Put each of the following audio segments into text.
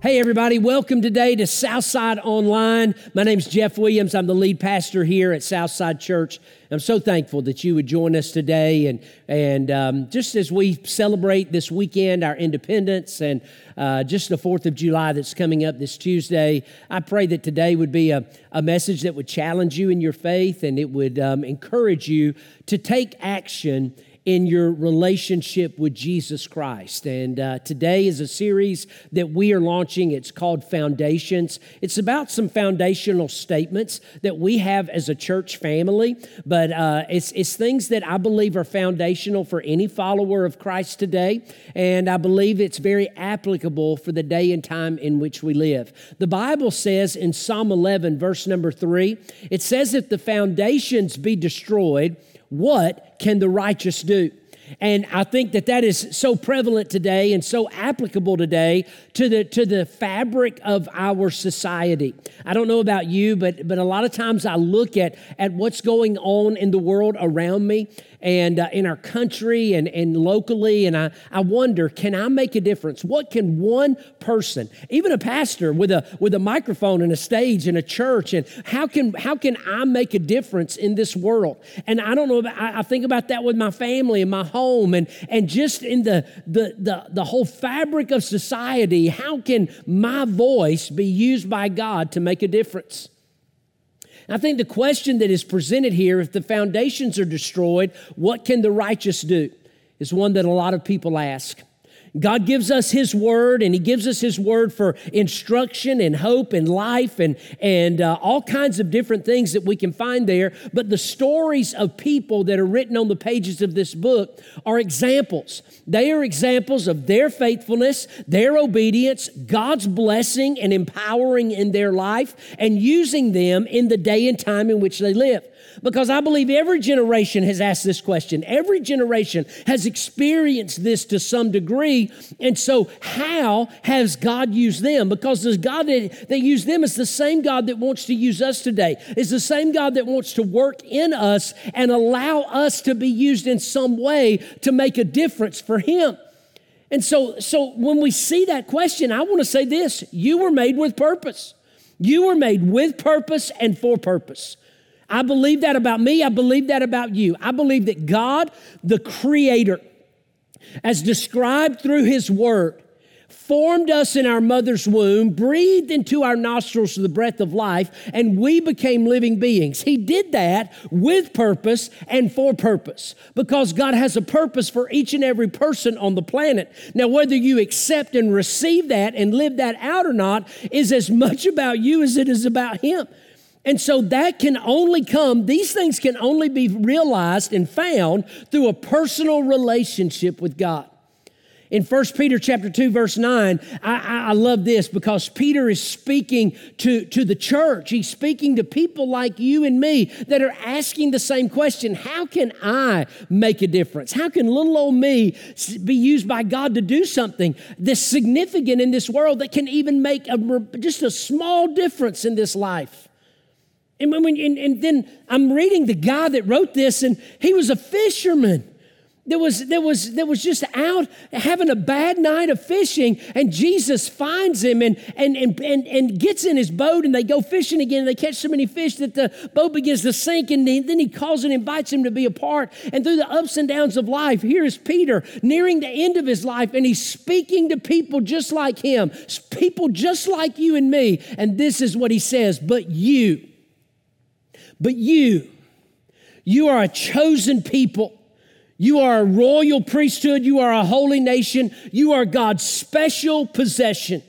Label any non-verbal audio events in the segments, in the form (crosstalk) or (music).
Hey, everybody, welcome today to Southside Online. My name is Jeff Williams. I'm the lead pastor here at Southside Church. I'm so thankful that you would join us today. And, and um, just as we celebrate this weekend our independence and uh, just the 4th of July that's coming up this Tuesday, I pray that today would be a, a message that would challenge you in your faith and it would um, encourage you to take action in your relationship with Jesus Christ. And uh, today is a series that we are launching. It's called Foundations. It's about some foundational statements that we have as a church family, but uh, it's, it's things that I believe are foundational for any follower of Christ today. And I believe it's very applicable for the day and time in which we live. The Bible says in Psalm 11, verse number three, it says, If the foundations be destroyed, what can the righteous do? And I think that that is so prevalent today and so applicable today to the, to the fabric of our society. I don't know about you, but, but a lot of times I look at, at what's going on in the world around me and uh, in our country and, and locally. And I, I wonder, can I make a difference? What can one person, even a pastor with a, with a microphone and a stage in a church, and how can, how can I make a difference in this world? And I don't know, about, I, I think about that with my family and my home and, and just in the, the, the, the whole fabric of society. How can my voice be used by God to make a difference? I think the question that is presented here if the foundations are destroyed, what can the righteous do? is one that a lot of people ask. God gives us His word, and He gives us His word for instruction and hope and life and, and uh, all kinds of different things that we can find there. But the stories of people that are written on the pages of this book are examples. They are examples of their faithfulness, their obedience, God's blessing and empowering in their life, and using them in the day and time in which they live. Because I believe every generation has asked this question. Every generation has experienced this to some degree. And so, how has God used them? Because the God that, that used them is the same God that wants to use us today, is the same God that wants to work in us and allow us to be used in some way to make a difference for Him. And so, so when we see that question, I want to say this you were made with purpose. You were made with purpose and for purpose. I believe that about me. I believe that about you. I believe that God, the Creator, as described through His Word, formed us in our mother's womb, breathed into our nostrils the breath of life, and we became living beings. He did that with purpose and for purpose because God has a purpose for each and every person on the planet. Now, whether you accept and receive that and live that out or not is as much about you as it is about Him. And so that can only come, these things can only be realized and found through a personal relationship with God. In 1 Peter chapter 2, verse 9, I, I, love this because Peter is speaking to, to the church. He's speaking to people like you and me that are asking the same question How can I make a difference? How can little old me be used by God to do something that's significant in this world that can even make a, just a small difference in this life? And, when, and, and then I'm reading the guy that wrote this, and he was a fisherman that was, that was, that was just out having a bad night of fishing, and Jesus finds him and, and, and, and, and gets in his boat, and they go fishing again, and they catch so many fish that the boat begins to sink, and then he calls and invites him to be a part. And through the ups and downs of life, here is Peter nearing the end of his life, and he's speaking to people just like him, people just like you and me. And this is what he says But you, but you, you are a chosen people. You are a royal priesthood. You are a holy nation. You are God's special possession.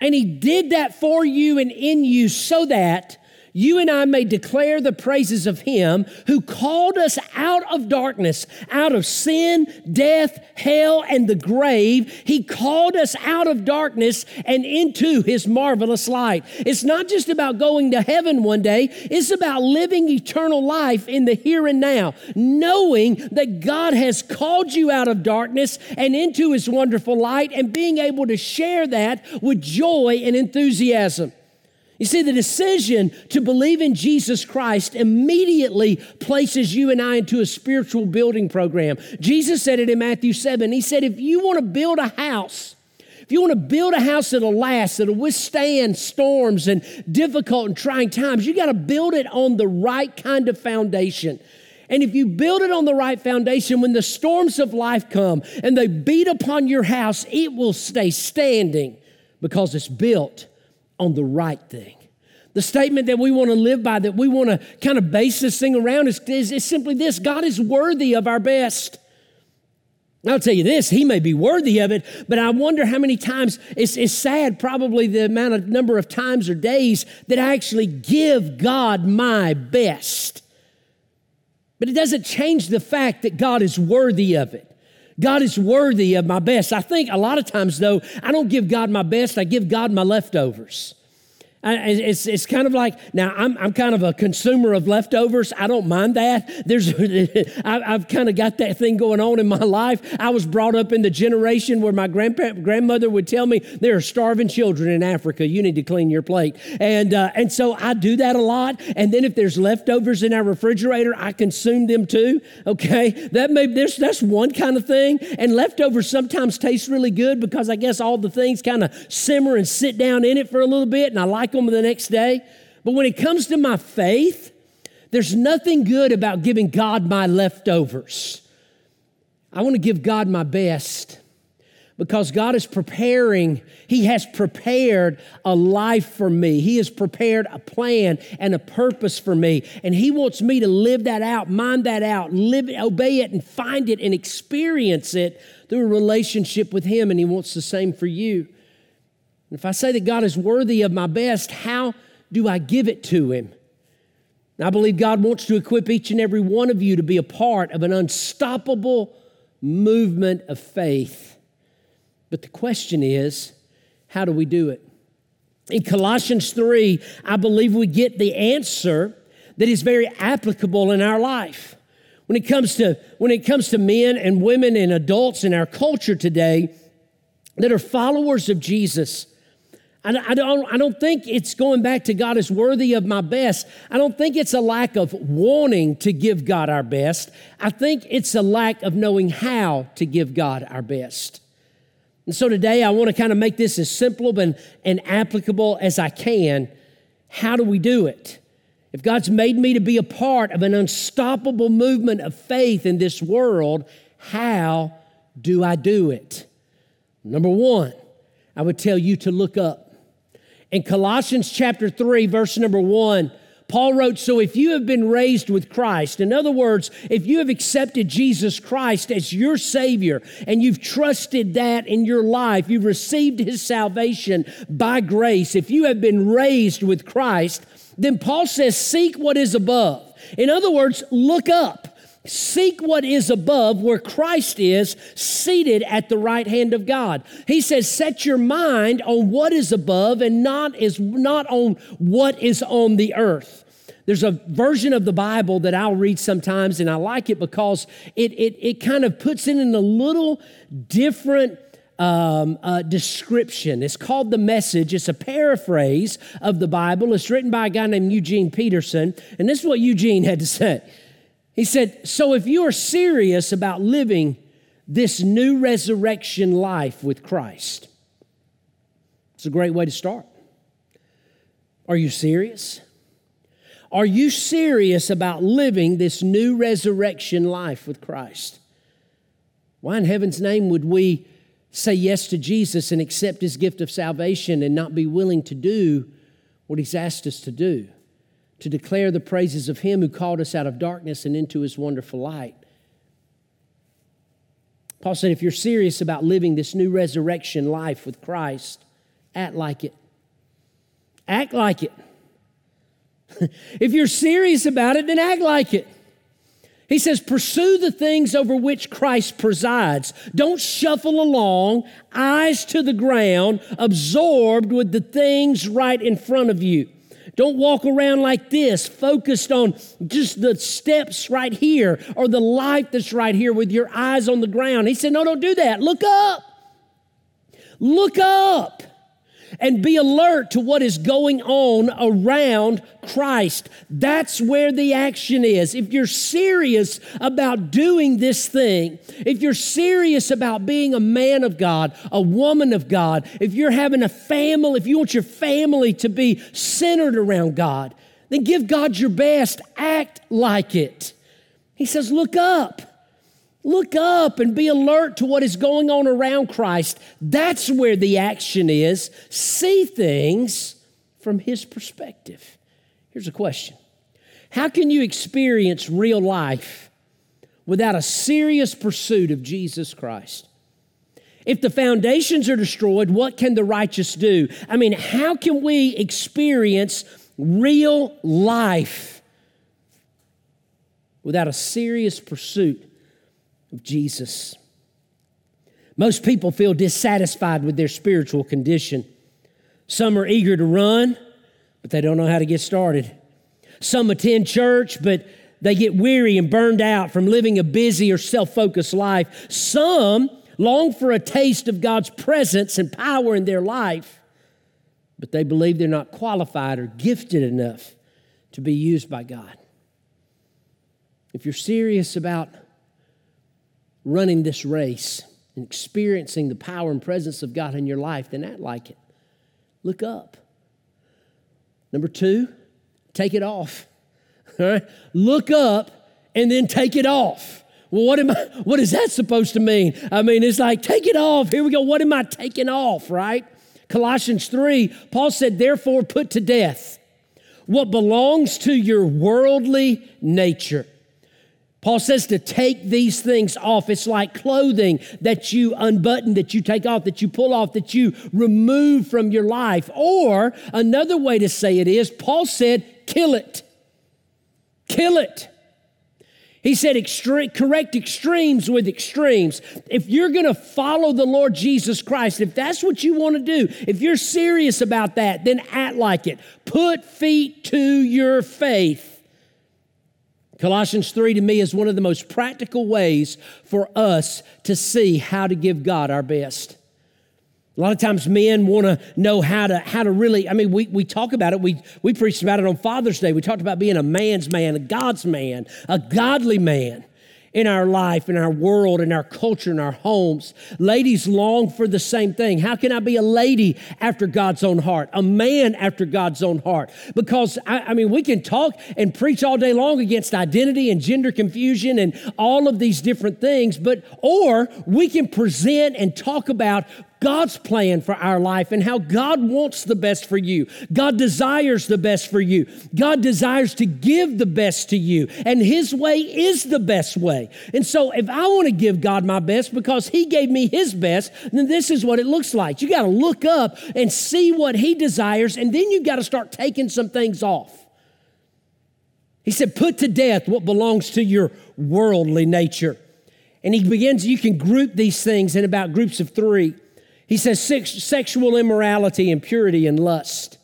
And He did that for you and in you so that you and I may declare the praises of Him who called us out of darkness, out of sin, death, hell, and the grave. He called us out of darkness and into His marvelous light. It's not just about going to heaven one day, it's about living eternal life in the here and now, knowing that God has called you out of darkness and into His wonderful light and being able to share that with joy and enthusiasm. You see, the decision to believe in Jesus Christ immediately places you and I into a spiritual building program. Jesus said it in Matthew 7. He said, If you want to build a house, if you want to build a house that'll last, that'll withstand storms and difficult and trying times, you got to build it on the right kind of foundation. And if you build it on the right foundation, when the storms of life come and they beat upon your house, it will stay standing because it's built on the right thing. The statement that we want to live by, that we want to kind of base this thing around, is, is, is simply this God is worthy of our best. I'll tell you this, he may be worthy of it, but I wonder how many times it's, it's sad, probably the amount of number of times or days that I actually give God my best. But it doesn't change the fact that God is worthy of it. God is worthy of my best. I think a lot of times, though, I don't give God my best, I give God my leftovers. It's, it's kind of like now I'm, I'm kind of a consumer of leftovers. I don't mind that. There's (laughs) I, have kind of got that thing going on in my life. I was brought up in the generation where my grandpa, grandmother would tell me there are starving children in Africa. You need to clean your plate, and uh, and so I do that a lot. And then if there's leftovers in our refrigerator, I consume them too. Okay, that may there's that's one kind of thing. And leftovers sometimes taste really good because I guess all the things kind of simmer and sit down in it for a little bit, and I like like them the next day. But when it comes to my faith, there's nothing good about giving God my leftovers. I want to give God my best because God is preparing, He has prepared a life for me. He has prepared a plan and a purpose for me. And He wants me to live that out, mind that out, live, obey it, and find it and experience it through a relationship with Him. And He wants the same for you. And if I say that God is worthy of my best, how do I give it to Him? And I believe God wants to equip each and every one of you to be a part of an unstoppable movement of faith. But the question is, how do we do it? In Colossians 3, I believe we get the answer that is very applicable in our life. When it comes to, when it comes to men and women and adults in our culture today that are followers of Jesus, I don't, I don't think it's going back to God is worthy of my best. I don't think it's a lack of wanting to give God our best. I think it's a lack of knowing how to give God our best. And so today I want to kind of make this as simple and, and applicable as I can. How do we do it? If God's made me to be a part of an unstoppable movement of faith in this world, how do I do it? Number one, I would tell you to look up. In Colossians chapter 3, verse number 1, Paul wrote, So if you have been raised with Christ, in other words, if you have accepted Jesus Christ as your Savior and you've trusted that in your life, you've received His salvation by grace, if you have been raised with Christ, then Paul says, Seek what is above. In other words, look up. Seek what is above where Christ is seated at the right hand of God. He says, set your mind on what is above and not is not on what is on the earth. There's a version of the Bible that I'll read sometimes, and I like it because it, it, it kind of puts it in a little different um, uh, description. It's called The Message. It's a paraphrase of the Bible. It's written by a guy named Eugene Peterson. And this is what Eugene had to say. He said, So if you are serious about living this new resurrection life with Christ, it's a great way to start. Are you serious? Are you serious about living this new resurrection life with Christ? Why in heaven's name would we say yes to Jesus and accept his gift of salvation and not be willing to do what he's asked us to do? To declare the praises of Him who called us out of darkness and into His wonderful light. Paul said, if you're serious about living this new resurrection life with Christ, act like it. Act like it. (laughs) if you're serious about it, then act like it. He says, pursue the things over which Christ presides. Don't shuffle along, eyes to the ground, absorbed with the things right in front of you. Don't walk around like this, focused on just the steps right here or the light that's right here with your eyes on the ground. He said, No, don't do that. Look up. Look up. And be alert to what is going on around Christ. That's where the action is. If you're serious about doing this thing, if you're serious about being a man of God, a woman of God, if you're having a family, if you want your family to be centered around God, then give God your best. Act like it. He says, Look up. Look up and be alert to what is going on around Christ. That's where the action is. See things from His perspective. Here's a question How can you experience real life without a serious pursuit of Jesus Christ? If the foundations are destroyed, what can the righteous do? I mean, how can we experience real life without a serious pursuit of Jesus. Most people feel dissatisfied with their spiritual condition. Some are eager to run, but they don't know how to get started. Some attend church, but they get weary and burned out from living a busy or self focused life. Some long for a taste of God's presence and power in their life, but they believe they're not qualified or gifted enough to be used by God. If you're serious about running this race and experiencing the power and presence of God in your life, then act like it. Look up. Number two, take it off. (laughs) All right? Look up and then take it off. Well, what am I, what is that supposed to mean? I mean, it's like, take it off. Here we go. What am I taking off, right? Colossians 3, Paul said, therefore put to death what belongs to your worldly nature Paul says to take these things off. It's like clothing that you unbutton, that you take off, that you pull off, that you remove from your life. Or another way to say it is, Paul said, kill it. Kill it. He said, extre- correct extremes with extremes. If you're going to follow the Lord Jesus Christ, if that's what you want to do, if you're serious about that, then act like it. Put feet to your faith. Colossians 3 to me is one of the most practical ways for us to see how to give God our best. A lot of times men want to know how to how to really, I mean, we, we talk about it. We we preached about it on Father's Day. We talked about being a man's man, a God's man, a godly man in our life, in our world, in our culture, in our homes. Ladies long for the same thing. How can I be a lady after God's own heart, a man after God's own heart? Because, I, I, mean, we can talk and preach all day long against identity and gender confusion and all of these different things, but, or we can present and talk about God's plan for our life and how God wants the best for you. God desires the best for you. God desires to give the best to you, and His way is the best way. And so, if I want to give God my best because He gave me His best, then this is what it looks like. You got to look up and see what He desires, and then you got to start taking some things off. He said, Put to death what belongs to your worldly nature. And he begins, you can group these things in about groups of three. He says sex, sexual immorality, impurity, and lust.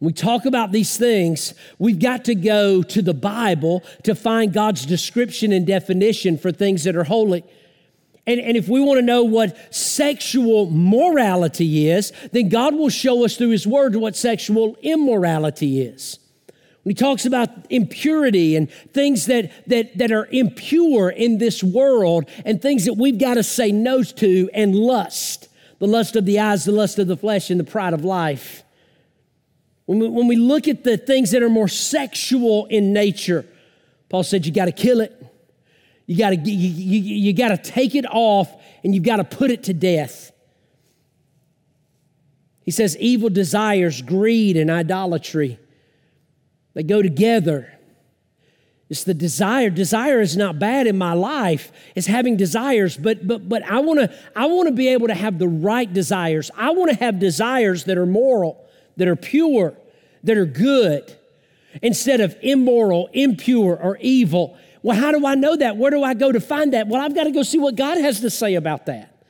We talk about these things, we've got to go to the Bible to find God's description and definition for things that are holy. And, and if we want to know what sexual morality is, then God will show us through His Word what sexual immorality is. He talks about impurity and things that, that, that are impure in this world and things that we've got to say no to and lust the lust of the eyes, the lust of the flesh, and the pride of life. When we, when we look at the things that are more sexual in nature, Paul said you got to kill it. You got to you, you, you got to take it off and you've got to put it to death. He says evil desires, greed, and idolatry. They go together. It's the desire. Desire is not bad in my life. It's having desires, but but but I want to I want to be able to have the right desires. I want to have desires that are moral, that are pure, that are good, instead of immoral, impure, or evil. Well, how do I know that? Where do I go to find that? Well, I've got to go see what God has to say about that.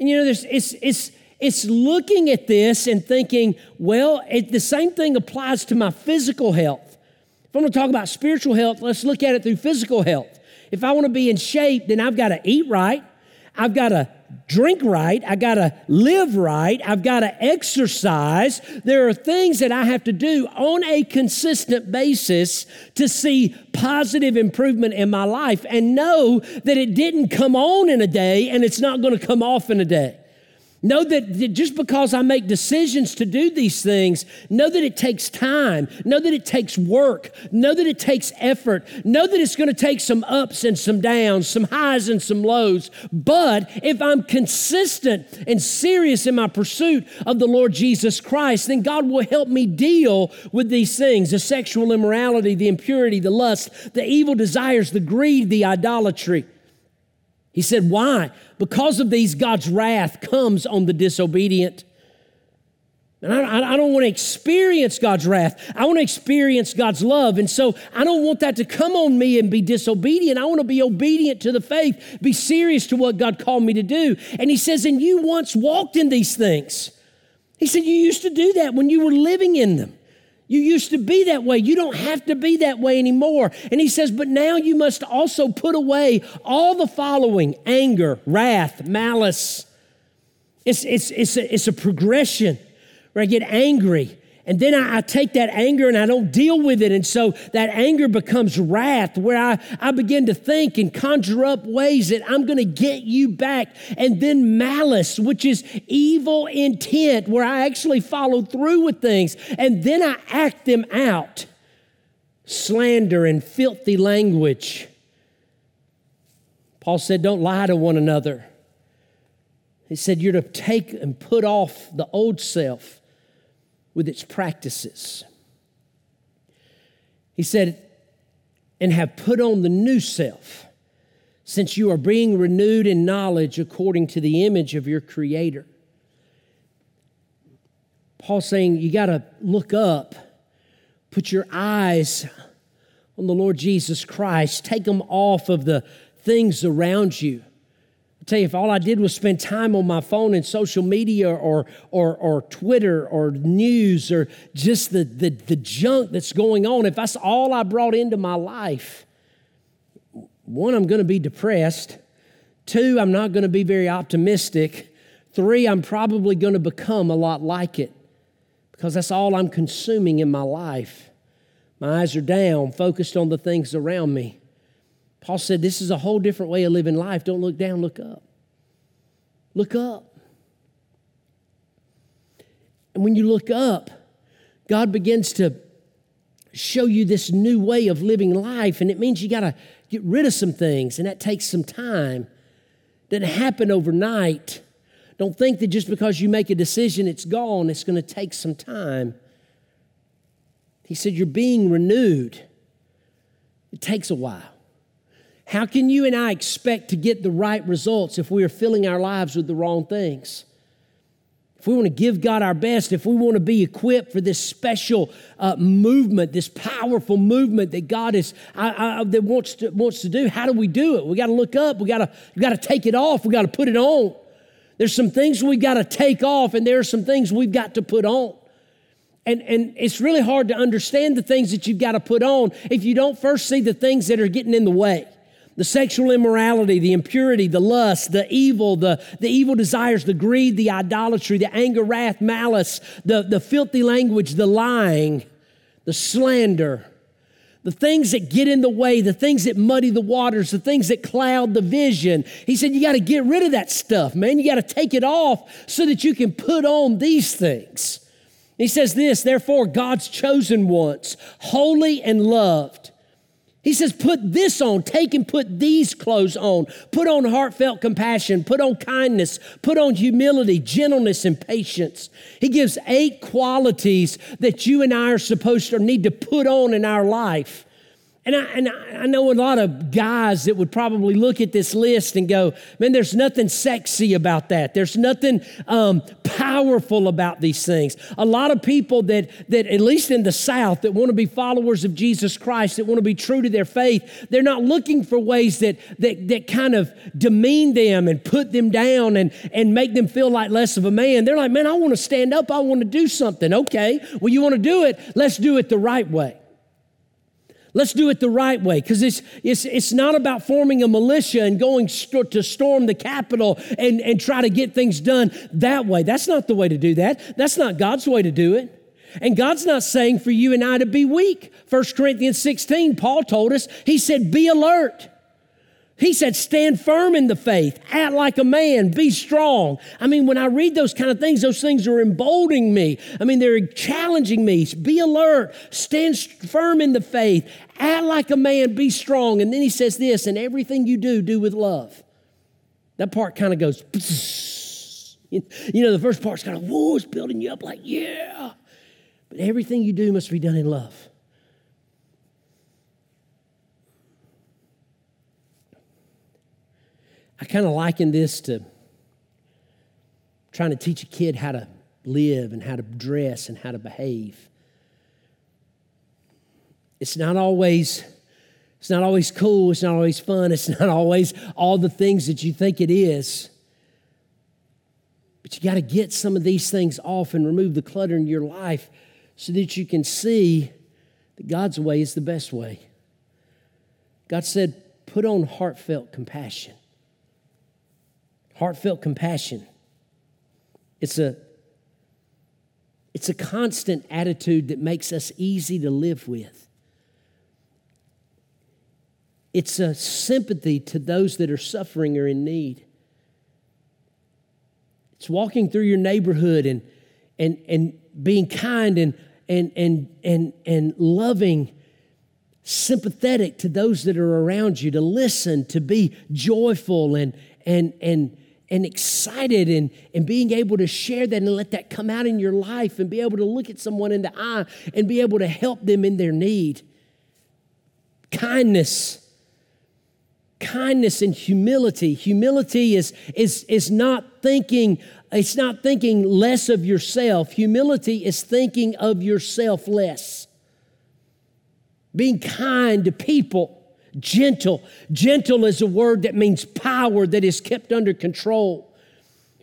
And you know, there's it's it's it's looking at this and thinking, well, it, the same thing applies to my physical health. If I'm going to talk about spiritual health, let's look at it through physical health. If I want to be in shape, then I've got to eat right. I've got to drink right. I've got to live right. I've got to exercise. There are things that I have to do on a consistent basis to see positive improvement in my life and know that it didn't come on in a day and it's not going to come off in a day. Know that just because I make decisions to do these things, know that it takes time. Know that it takes work. Know that it takes effort. Know that it's going to take some ups and some downs, some highs and some lows. But if I'm consistent and serious in my pursuit of the Lord Jesus Christ, then God will help me deal with these things the sexual immorality, the impurity, the lust, the evil desires, the greed, the idolatry. He said, Why? Because of these, God's wrath comes on the disobedient. And I, I, don't want to experience God's wrath. I want to experience God's love. And so I don't want that to come on me and be disobedient. I want to be obedient to the faith, be serious to what God called me to do. And he says, And you once walked in these things. He said, You used to do that when you were living in them. You used to be that way. You don't have to be that way anymore. And he says, But now you must also put away all the following anger, wrath, malice. It's, it's, it's, a, it's a progression where I get angry and then I, I, take that anger and I don't deal with it. And so that anger becomes wrath, where I, I begin to think and conjure up ways that I'm going to get you back. And then malice, which is evil intent, where I actually follow through with things and then I act them out. Slander and filthy language. Paul said, Don't lie to one another. He said, You're to take and put off the old self with its practices. He said, and have put on the new self, since you are being renewed in knowledge according to the image of your Creator. Paul's saying you got to look up, put your eyes on the Lord Jesus Christ, take them off of the things around you tell you, if all I did was spend time on my phone and social media or, or, or Twitter or news or just the, the, the junk that's going on, if that's all I brought into my life, one, I'm going to be depressed. Two, I'm not going to be very optimistic. Three, I'm probably going to become a lot like it because that's all I'm consuming in my life. My eyes are down, focused on the things around me. Paul said, This is a whole different way of living life. Don't look down, look up. Look up. And when you look up, God begins to show you this new way of living life. And it means you got to get rid of some things, and that takes some time. Doesn't happen overnight. Don't think that just because you make a decision, it's gone. It's going to take some time. He said, You're being renewed. It takes a while. How can you and I expect to get the right results if we are filling our lives with the wrong things? If we want to give God our best, if we want to be equipped for this special uh, movement, this powerful movement that God is that wants to wants to do, how do we do it? We got to look up. We got to got to take it off. We got to put it on. There's some things we got to take off, and there are some things we've got to put on. And, and it's really hard to understand the things that you've got to put on if you don't first see the things that are getting in the way the sexual immorality, the impurity, the lust, the evil, the, the evil desires, the greed, the idolatry, the anger, wrath, malice, the, the filthy language, the lying, the slander, the things that get in the way, the things that muddy the waters, the things that cloud the vision. He said, You got to get rid of that stuff, man. You got to take it off so that you can put on these things. He says this, therefore, God's chosen ones, holy and loved he says, put this on, take and put these clothes on. Put on heartfelt compassion, put on kindness, put on humility, gentleness, and patience. He gives eight qualities that you and I are supposed to need to put on in our life. And I, and I know a lot of guys that would probably look at this list and go, man, there's nothing sexy about that. There's nothing um, powerful about these things. A lot of people that, that, at least in the South, that want to be followers of Jesus Christ, that want to be true to their faith, they're not looking for ways that, that, that kind of demean them and put them down and, and make them feel like less of a man. They're like, man, I want to stand up. I want to do something. Okay, well, you want to do it. Let's do it the right way. Let's do it the right way because it's, it's, it's not about forming a militia and going st- to storm the Capitol and, and try to get things done that way. That's not the way to do that. That's not God's way to do it. And God's not saying for you and I to be weak. 1 Corinthians 16, Paul told us, he said, be alert. He said, stand firm in the faith, act like a man, be strong. I mean, when I read those kind of things, those things are emboldening me. I mean, they're challenging me. Be alert, stand firm in the faith, act like a man, be strong. And then he says this, and everything you do, do with love. That part kind of goes, (laughs) you know, the first part's kind of, whoa, it's building you up like, yeah. But everything you do must be done in love. I kind of liken this to trying to teach a kid how to live and how to dress and how to behave. It's not always it's not always cool, it's not always fun, it's (laughs) not always all the things that you think it is. But you got to get some of these things off and remove the clutter in your life so that you can see that God's way is the best way. God said, put on heartfelt compassion heartfelt compassion. It's a, it's a constant attitude that makes us easy to live with. It's a sympathy to those that are suffering or in need. It's walking through your neighborhood and, and, and being kind and, and, and, and, and loving, sympathetic to those that are around you, to listen, to be joyful and, and, and, and excited and, and being able to share that and let that come out in your life and be able to look at someone in the eye and be able to help them in their need. Kindness. Kindness and humility. Humility is, is, is not thinking, it's not thinking less of yourself. Humility is thinking of yourself less. Being kind to people Gentle. Gentle is a word that means power that is kept under control.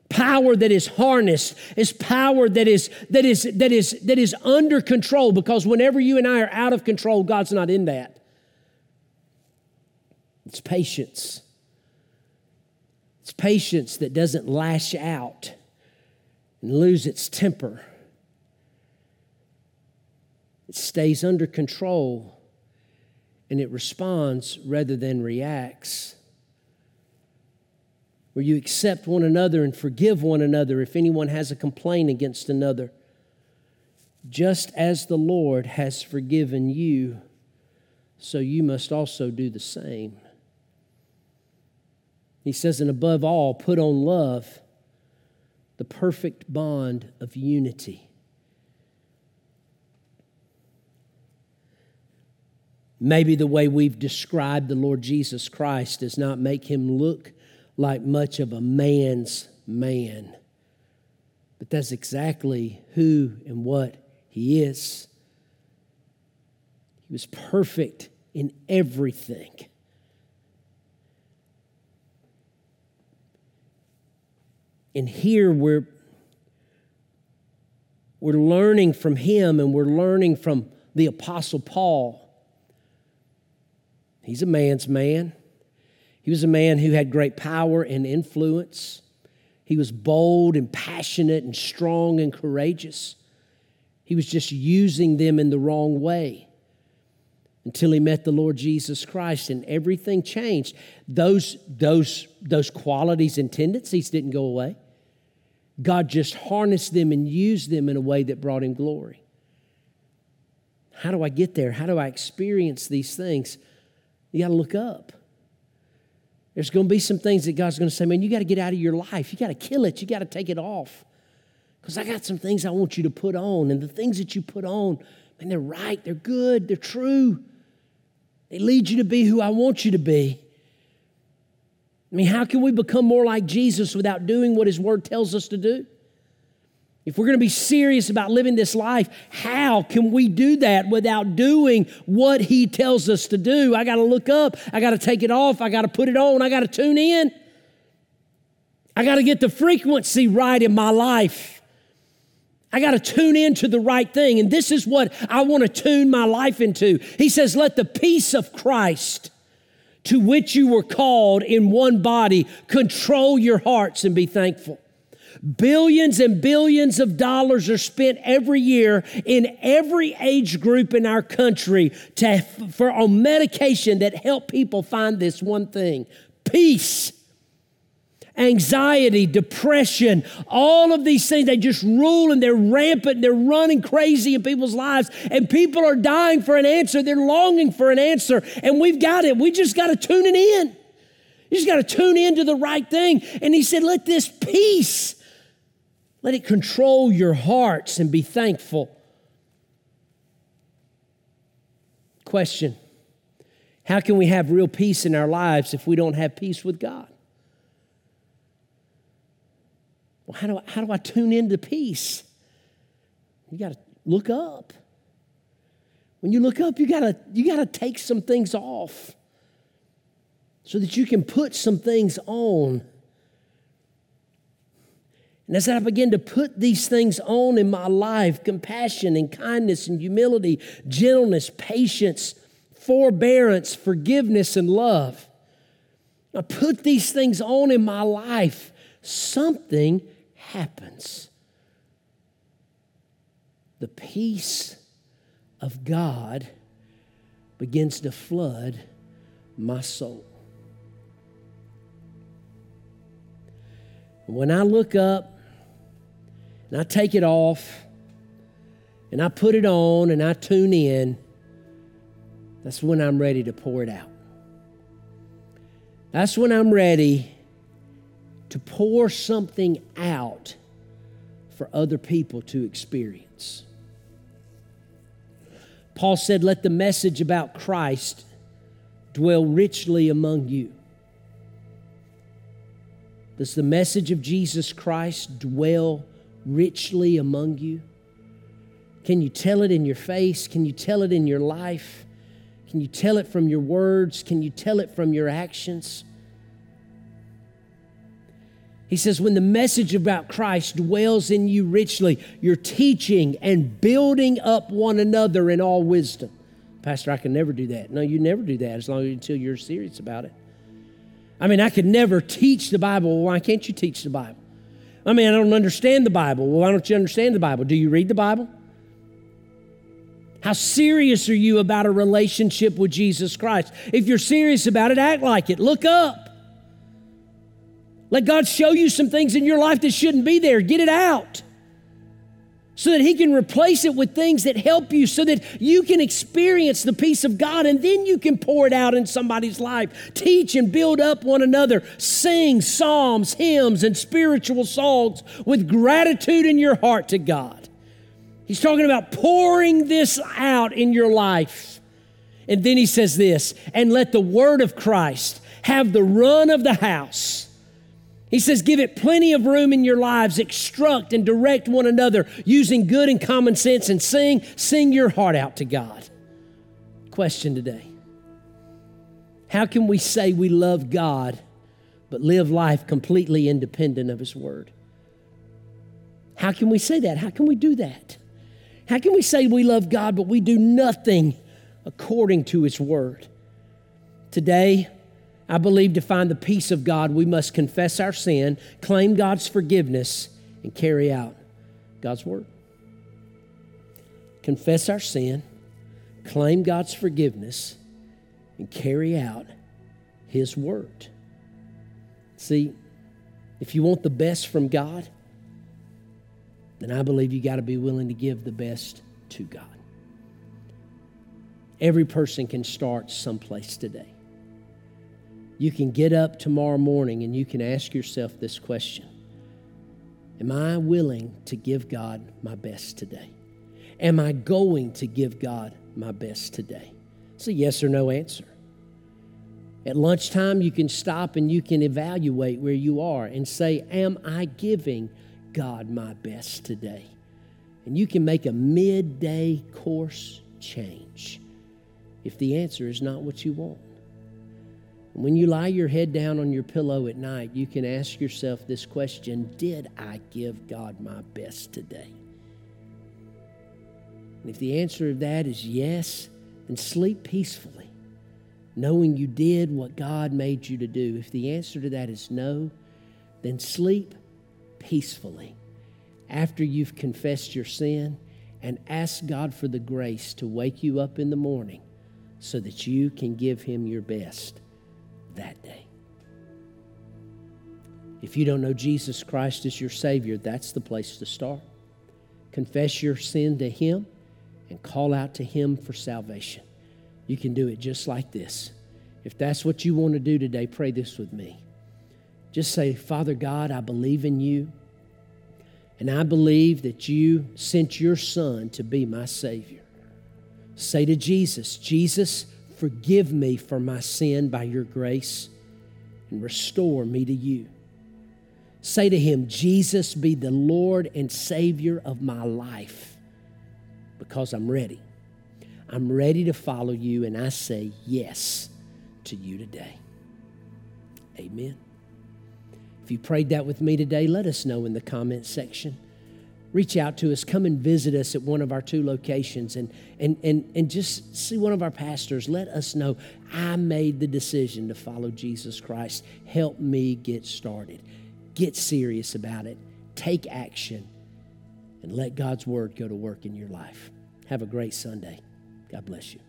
Power that is harnessed is power that is that is that is that is under control because whenever you and I are out of control, God's not in that. It's patience. It's patience that doesn't lash out and lose its temper. It stays under control and it responds rather than reacts. Where you accept one another and forgive one another if anyone has a complaint against another, just as the Lord has forgiven you, so you must also do the same. He says, and above all, put on love, the perfect bond of unity. Maybe the way we've described the Lord Jesus Christ does not make him look like much of a man's man. But that's exactly who and what he is. He was perfect in everything. And here we're, we're learning from him and we're learning from the Apostle Paul He's a man's man. He was a man who had great power and influence. He was bold and passionate and strong and courageous. He was just using them in the wrong way until he met the Lord Jesus Christ and everything changed. Those, those, those qualities and tendencies didn't go away. God just harnessed them and used them in a way that brought him glory. How do I get there? How do I experience these things? You got to look up. There's going to be some things that God's going to say, man, you got to get out of your life. You got to kill it. You got to take it off. Because I got some things I want you to put on. And the things that you put on, man, they're right, they're good, they're true. They lead you to be who I want you to be. I mean, how can we become more like Jesus without doing what His Word tells us to do? If we're going to be serious about living this life, how can we do that without doing what He tells us to do? I got to look up, I got to take it off, I got to put it on, I got to tune in. I got to get the frequency right in my life. I got to tune into the right thing. And this is what I want to tune my life into. He says, Let the peace of Christ, to which you were called in one body, control your hearts and be thankful. Billions and billions of dollars are spent every year in every age group in our country to, for on medication that help people find this one thing peace anxiety, depression, all of these things, they just rule and they're rampant and they're running crazy in people's lives. And people are dying for an answer. They're longing for an answer. And we've got it. We just got to tune it in. You just got to tune into the right thing. And he said, let this peace, let it control your hearts and be thankful. Question How can we have real peace in our lives if we don't have peace with God? Well, how do I, how do I tune into peace? You got to look up. When you look up, you got you got to take some things off so that you can put some things on. And as I begin to put these things on in my life compassion and kindness and humility, gentleness, patience, forbearance, forgiveness, and love I put these things on in my life, something happens. The peace of God begins to flood my soul. When I look up and I take it off and I put it on and I tune in, that's when I'm ready to pour it out. That's when I'm ready to pour something out for other people to experience. Paul said, Let the message about Christ dwell richly among you. Does the message of Jesus Christ dwell richly among you? Can you tell it in your face? Can you tell it in your life? Can you tell it from your words? Can you tell it from your actions? He says, when the message about Christ dwells in you richly, you're teaching and building up one another in all wisdom. Pastor, I can never do that. No, you never do that as long as until you're serious about it. I mean, I could never teach the Bible. Why can't you teach the Bible? I mean, I don't understand the Bible. Well, why don't you understand the Bible? Do you read the Bible? How serious are you about a relationship with Jesus Christ? If you're serious about it, act like it. Look up. Let God show you some things in your life that shouldn't be there. Get it out so that He can replace it with things that help you so that you can experience the peace of God and then you can pour it out in somebody's life. Teach and build up one another. Sing psalms, hymns, and spiritual songs with gratitude in your heart to God. He's talking about pouring this out in your life. And then He says this and let the word of Christ have the run of the house he says, give it plenty of room in your lives, instruct and direct one another using good and common sense, and sing, sing your heart out to God. Question today How can we say we love God but live life completely independent of His Word? How can we say that? How can we do that? How can we say we love God but we do nothing according to His Word? Today, I believe to find the peace of God, we must confess our sin, claim God's forgiveness, and carry out God's word. Confess our sin, claim God's forgiveness, and carry out His word. See, if you want the best from God, then I believe you got to be willing to give the best to God. Every person can start someplace today you can get up tomorrow morning and you can ask yourself this question Am I willing to give God my best today? Am I going to give God my best today? It's a yes or no answer. At lunchtime, you can stop and you can evaluate where you are and say, Am I giving God my best today? And you can make a midday course change if the answer is not what you want. When you lie your head down on your pillow at night, you can ask yourself this question Did I give God my best today? And if the answer to that is yes, then sleep peacefully, knowing you did what God made you to do. If the answer to that is no, then sleep peacefully after you've confessed your sin and ask God for the grace to wake you up in the morning so that you can give Him your best that day. If you don't know Jesus Christ as your Savior, that's the place to start. Confess your sin to Him and call out to Him for salvation. You can do it just like this. If that's what you want to do today, pray this with me. Just say, Father God, I believe in you, and I believe that you sent your Son to be my Savior. Say to Jesus, Jesus, forgive me for my sin by your grace and restore me to you. Say to him, Jesus, be the Lord and Savior of my life because I'm ready. I'm ready to follow you, and I say yes to you today. Amen. If you prayed that with me today, let us know in the comment section. Reach out to us. Come and visit us at one of our two locations and, and, and, and just see one of our pastors. Let us know I made the decision to follow Jesus Christ. Help me get started. Get serious about it. Take action and let God's word go to work in your life. Have a great Sunday. God bless you.